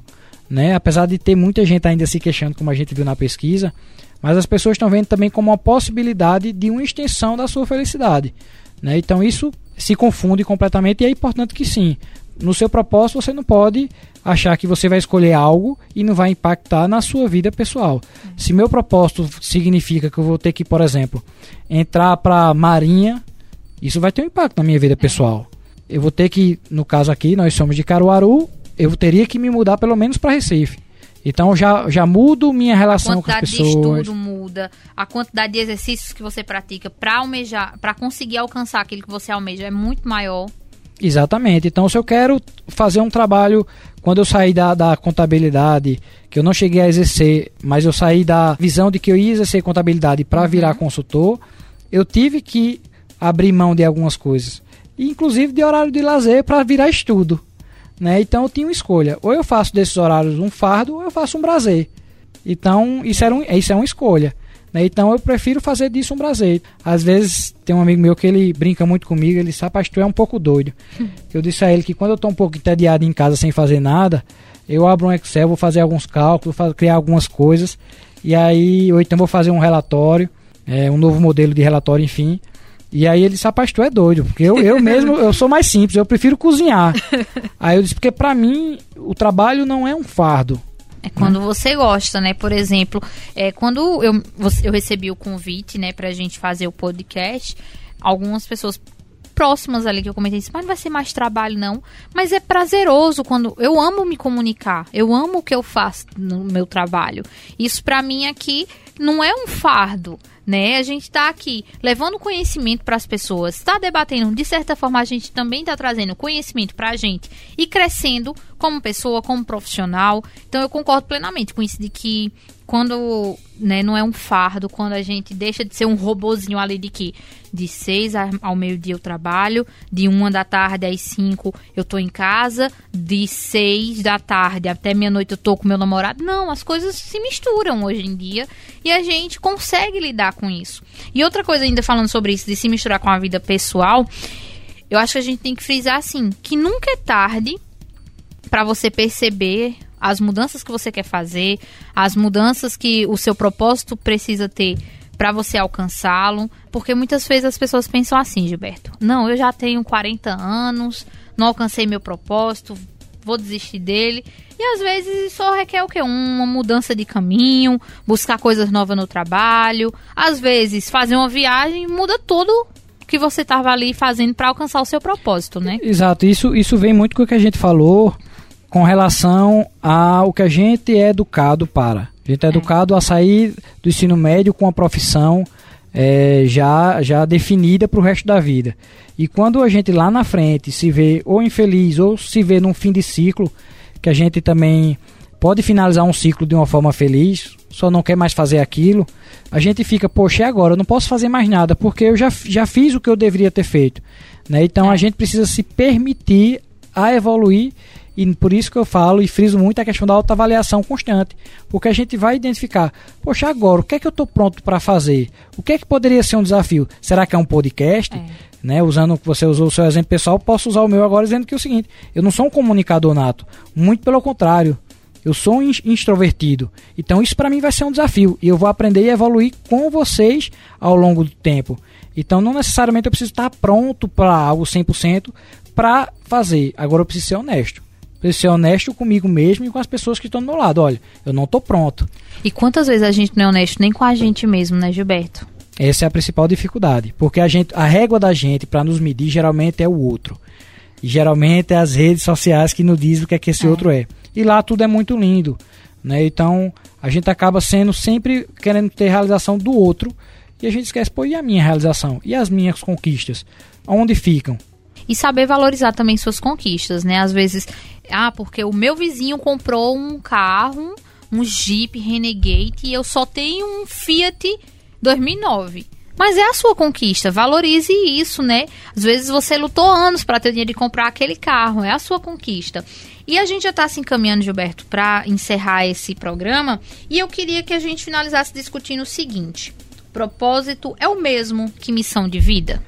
Né? Apesar de ter muita gente ainda se queixando, como a gente viu na pesquisa, mas as pessoas estão vendo também como uma possibilidade de uma extensão da sua felicidade. Né? Então isso se confunde completamente e é importante que sim. No seu propósito você não pode achar que você vai escolher algo e não vai impactar na sua vida pessoal. Se meu propósito significa que eu vou ter que, por exemplo, entrar para marinha, isso vai ter um impacto na minha vida pessoal. Eu vou ter que, no caso aqui, nós somos de Caruaru, eu teria que me mudar pelo menos para Recife. Então já, já mudo minha relação com as pessoas. A quantidade de estudo muda, a quantidade de exercícios que você pratica para almejar, para conseguir alcançar aquilo que você almeja é muito maior. Exatamente. Então, se eu quero fazer um trabalho, quando eu saí da, da contabilidade, que eu não cheguei a exercer, mas eu saí da visão de que eu ia exercer contabilidade para uhum. virar consultor, eu tive que abrir mão de algumas coisas, inclusive de horário de lazer para virar estudo. Né? Então eu tinha uma escolha. Ou eu faço desses horários um fardo, ou eu faço um prazer. Então isso, era um, isso é uma escolha. Né? Então eu prefiro fazer disso um prazer. Às vezes tem um amigo meu que ele brinca muito comigo, ele sabe, pastor, é um pouco doido. *laughs* Eu disse a ele que quando eu estou um pouco entediado em casa sem fazer nada, eu abro um Excel, vou fazer alguns cálculos, vou criar algumas coisas. E aí, ou então vou fazer um relatório, é, um novo modelo de relatório, enfim. E aí ele disse, rapaz, tu é doido, porque eu, eu mesmo, eu sou mais simples, eu prefiro cozinhar. *laughs* aí eu disse, porque para mim, o trabalho não é um fardo. É quando né? você gosta, né? Por exemplo, é, quando eu, eu recebi o convite, né, pra gente fazer o podcast, algumas pessoas próximas ali que eu comentei mas não vai ser mais trabalho não, mas é prazeroso quando eu amo me comunicar, eu amo o que eu faço no meu trabalho. Isso para mim aqui não é um fardo, né? A gente está aqui levando conhecimento para as pessoas, está debatendo, de certa forma a gente também está trazendo conhecimento para a gente e crescendo como pessoa, como profissional. Então eu concordo plenamente com isso de que quando né, não é um fardo, quando a gente deixa de ser um robozinho ali de que de seis ao meio-dia eu trabalho, de uma da tarde às cinco eu tô em casa, de seis da tarde até meia-noite eu tô com meu namorado. Não, as coisas se misturam hoje em dia e a gente consegue lidar com isso. E outra coisa ainda falando sobre isso, de se misturar com a vida pessoal, eu acho que a gente tem que frisar assim, que nunca é tarde para você perceber as mudanças que você quer fazer, as mudanças que o seu propósito precisa ter para você alcançá-lo, porque muitas vezes as pessoas pensam assim, Gilberto: "Não, eu já tenho 40 anos, não alcancei meu propósito, vou desistir dele. E às vezes só requer o quê? Uma mudança de caminho, buscar coisas novas no trabalho. Às vezes fazer uma viagem muda tudo que você estava ali fazendo para alcançar o seu propósito, né? Exato. Isso, isso vem muito com o que a gente falou com relação ao que a gente é educado para. A gente é, é. educado a sair do ensino médio com a profissão é, já, já definida para o resto da vida. E quando a gente lá na frente se vê ou infeliz ou se vê num fim de ciclo, que a gente também pode finalizar um ciclo de uma forma feliz, só não quer mais fazer aquilo, a gente fica, poxa, e agora? Eu não posso fazer mais nada, porque eu já, já fiz o que eu deveria ter feito. Né? Então a é. gente precisa se permitir a evoluir e por isso que eu falo e friso muito a questão da autoavaliação constante. Porque a gente vai identificar, poxa, agora, o que é que eu estou pronto para fazer? O que é que poderia ser um desafio? Será que é um podcast? É. Né, usando que você usou o seu exemplo pessoal, posso usar o meu agora dizendo que é o seguinte: eu não sou um comunicador nato, muito pelo contrário, eu sou um extrovertido. Então isso para mim vai ser um desafio e eu vou aprender e evoluir com vocês ao longo do tempo. Então não necessariamente eu preciso estar pronto para algo 100% para fazer. Agora eu preciso ser honesto preciso ser honesto comigo mesmo e com as pessoas que estão do meu lado. Olha, eu não estou pronto. E quantas vezes a gente não é honesto nem com a gente mesmo, né, Gilberto? Essa é a principal dificuldade, porque a gente, a régua da gente para nos medir geralmente é o outro. E geralmente é as redes sociais que nos dizem o que é que esse é. outro é. E lá tudo é muito lindo, né? Então, a gente acaba sendo sempre querendo ter realização do outro e a gente esquece, pô, e a minha realização? E as minhas conquistas? Onde ficam? E saber valorizar também suas conquistas, né? Às vezes ah, porque o meu vizinho comprou um carro, um Jeep Renegade e eu só tenho um Fiat 2009. Mas é a sua conquista, valorize isso, né? Às vezes você lutou anos para ter o dinheiro de comprar aquele carro, é a sua conquista. E a gente já está se encaminhando, Gilberto, para encerrar esse programa. E eu queria que a gente finalizasse discutindo o seguinte: propósito é o mesmo que missão de vida?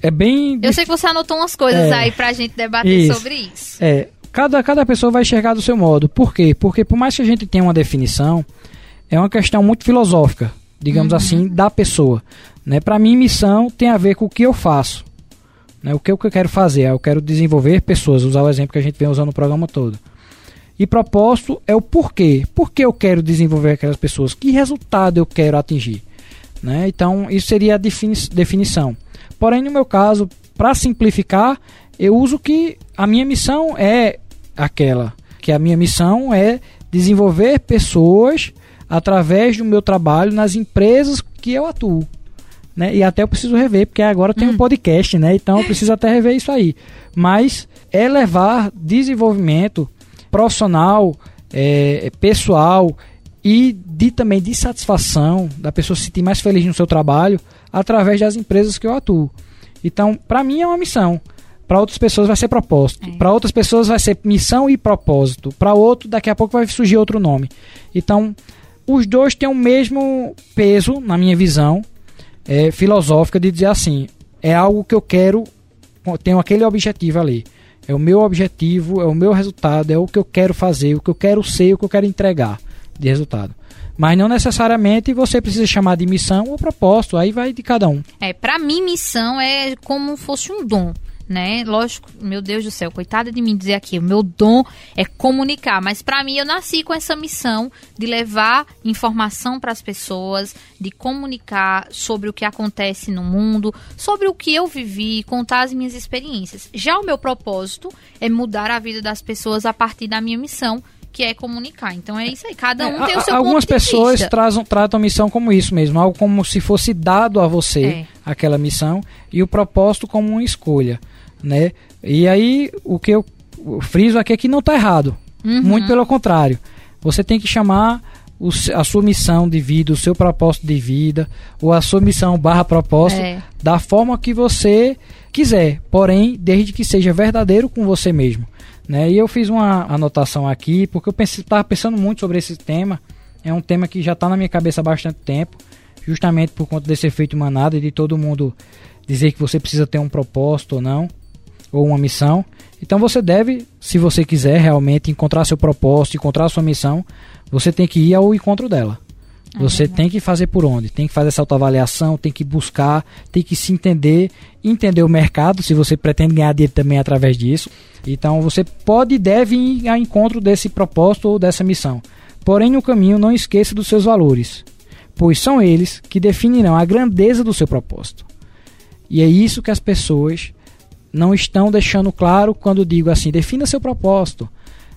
É bem. Eu sei que você anotou umas coisas é, aí para a gente debater isso. sobre isso. É, Cada, cada pessoa vai enxergar do seu modo. Por quê? Porque por mais que a gente tenha uma definição, é uma questão muito filosófica, digamos uhum. assim, da pessoa. Né? Para mim, missão tem a ver com o que eu faço. Né? O que eu quero fazer? Eu quero desenvolver pessoas, usar o exemplo que a gente vem usando no programa todo. E propósito é o porquê. Por que eu quero desenvolver aquelas pessoas? Que resultado eu quero atingir? Né? Então, isso seria a defini definição. Porém, no meu caso, para simplificar, eu uso que a minha missão é aquela, que a minha missão é desenvolver pessoas através do meu trabalho nas empresas que eu atuo. Né? E até eu preciso rever, porque agora tem hum. um podcast, né? Então eu preciso até rever isso aí. Mas é levar desenvolvimento profissional, é, pessoal e de também de satisfação da pessoa se sentir mais feliz no seu trabalho através das empresas que eu atuo. Então, para mim é uma missão. Para outras pessoas vai ser propósito. É. Para outras pessoas vai ser missão e propósito. Para outro, daqui a pouco vai surgir outro nome. Então, os dois têm o mesmo peso, na minha visão, é, filosófica, de dizer assim: é algo que eu quero, tenho aquele objetivo ali. É o meu objetivo, é o meu resultado, é o que eu quero fazer, o que eu quero ser, o que eu quero entregar de resultado. Mas não necessariamente você precisa chamar de missão ou propósito, aí vai de cada um. É, para mim missão é como fosse um dom né? Lógico, meu Deus do céu, coitada de mim dizer aqui, o meu dom é comunicar, mas para mim eu nasci com essa missão de levar informação para as pessoas, de comunicar sobre o que acontece no mundo, sobre o que eu vivi, contar as minhas experiências. Já o meu propósito é mudar a vida das pessoas a partir da minha missão, que é comunicar. Então é isso aí, cada um é, tem o seu Algumas pessoas trazam, tratam a missão como isso mesmo, algo como se fosse dado a você é. aquela missão e o propósito como uma escolha né? E aí o que eu friso aqui é que não está errado. Uhum. Muito pelo contrário. Você tem que chamar o, a sua missão de vida, o seu propósito de vida, ou a sua missão barra propósito, é. da forma que você quiser. Porém, desde que seja verdadeiro com você mesmo. Né? E eu fiz uma anotação aqui, porque eu estava pensando muito sobre esse tema. É um tema que já está na minha cabeça há bastante tempo, justamente por conta desse efeito manada e de todo mundo dizer que você precisa ter um propósito ou não ou uma missão. Então você deve, se você quiser realmente encontrar seu propósito, encontrar sua missão, você tem que ir ao encontro dela. Você tem que fazer por onde? Tem que fazer essa autoavaliação, tem que buscar, tem que se entender, entender o mercado, se você pretende ganhar dinheiro também através disso. Então você pode e deve ir ao encontro desse propósito ou dessa missão. Porém, no caminho, não esqueça dos seus valores, pois são eles que definirão a grandeza do seu propósito. E é isso que as pessoas não estão deixando claro quando digo assim: defina seu propósito.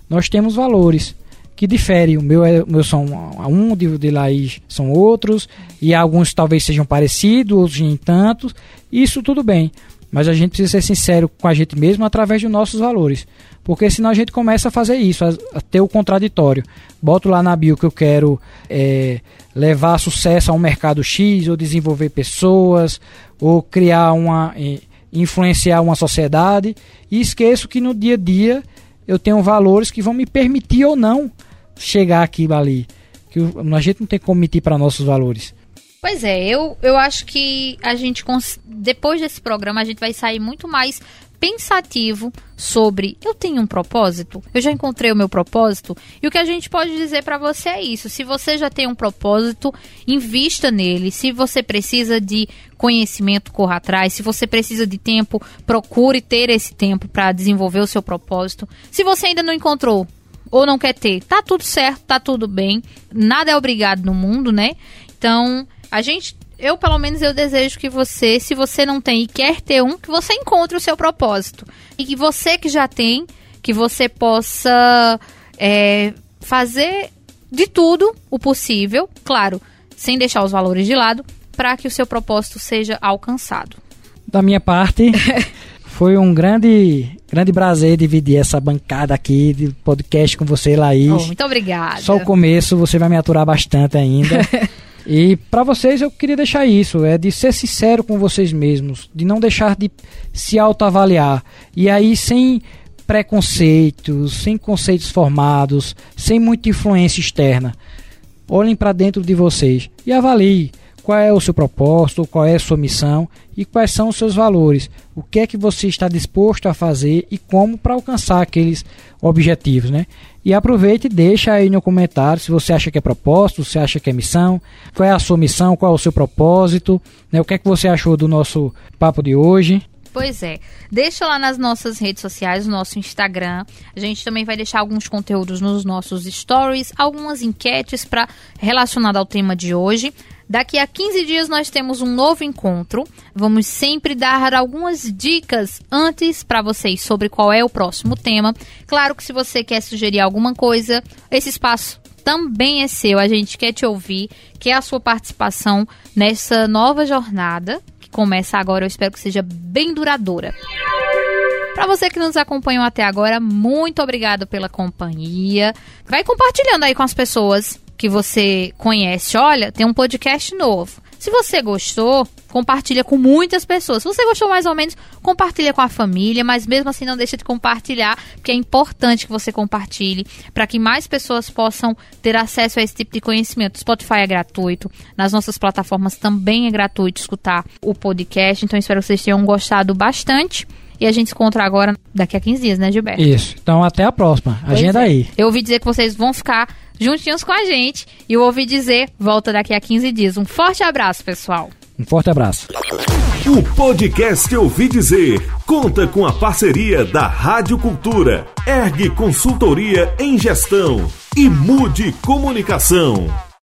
Nós temos valores que diferem. O meu, é, o meu são um, de, de Laís são outros, e alguns talvez sejam parecidos, outros nem tantos. Isso tudo bem, mas a gente precisa ser sincero com a gente mesmo através dos nossos valores. Porque senão a gente começa a fazer isso, a, a ter o contraditório. Boto lá na bio que eu quero é, levar sucesso a um mercado X, ou desenvolver pessoas, ou criar uma. É, influenciar uma sociedade, e esqueço que no dia a dia eu tenho valores que vão me permitir ou não chegar aqui ali. Que a gente não tem como mentir para nossos valores. Pois é, eu, eu acho que a gente, depois desse programa, a gente vai sair muito mais pensativo sobre eu tenho um propósito, eu já encontrei o meu propósito e o que a gente pode dizer para você é isso. Se você já tem um propósito, invista nele. Se você precisa de conhecimento, corra atrás. Se você precisa de tempo, procure ter esse tempo para desenvolver o seu propósito. Se você ainda não encontrou, ou não quer ter, tá tudo certo, tá tudo bem. Nada é obrigado no mundo, né? Então, a gente eu pelo menos eu desejo que você, se você não tem e quer ter um, que você encontre o seu propósito. E que você que já tem, que você possa é, fazer de tudo o possível, claro, sem deixar os valores de lado, para que o seu propósito seja alcançado. Da minha parte, *laughs* Foi um grande, grande prazer dividir essa bancada aqui de podcast com você, Laís. Oh, muito obrigada. Só o começo, você vai me aturar bastante ainda. *laughs* e para vocês eu queria deixar isso, é de ser sincero com vocês mesmos, de não deixar de se autoavaliar. E aí sem preconceitos, sem conceitos formados, sem muita influência externa. Olhem para dentro de vocês e avaliem qual é o seu propósito, qual é a sua missão e quais são os seus valores. O que é que você está disposto a fazer e como para alcançar aqueles objetivos, né? E aproveite e deixa aí no comentário se você acha que é propósito, se acha que é missão, qual é a sua missão, qual é o seu propósito, né? O que é que você achou do nosso papo de hoje? Pois é. Deixa lá nas nossas redes sociais, no nosso Instagram. A gente também vai deixar alguns conteúdos nos nossos stories, algumas enquetes para relacionado ao tema de hoje. Daqui a 15 dias nós temos um novo encontro. Vamos sempre dar algumas dicas antes para vocês sobre qual é o próximo tema. Claro que se você quer sugerir alguma coisa, esse espaço também é seu. A gente quer te ouvir, quer a sua participação nessa nova jornada que começa agora. Eu espero que seja bem duradoura. Para você que nos acompanhou até agora, muito obrigado pela companhia. Vai compartilhando aí com as pessoas que você conhece, olha, tem um podcast novo. Se você gostou, compartilha com muitas pessoas. Se você gostou mais ou menos, compartilha com a família, mas mesmo assim não deixa de compartilhar, porque é importante que você compartilhe para que mais pessoas possam ter acesso a esse tipo de conhecimento. O Spotify é gratuito, nas nossas plataformas também é gratuito escutar o podcast, então espero que vocês tenham gostado bastante. E a gente se encontra agora daqui a 15 dias, né, Gilberto? Isso. Então até a próxima. Pois Agenda é. aí. Eu ouvi dizer que vocês vão ficar juntinhos com a gente. E eu ouvi dizer, volta daqui a 15 dias. Um forte abraço, pessoal. Um forte abraço. O podcast Ouvi Dizer conta com a parceria da Rádio Cultura, Ergue Consultoria em Gestão e Mude Comunicação.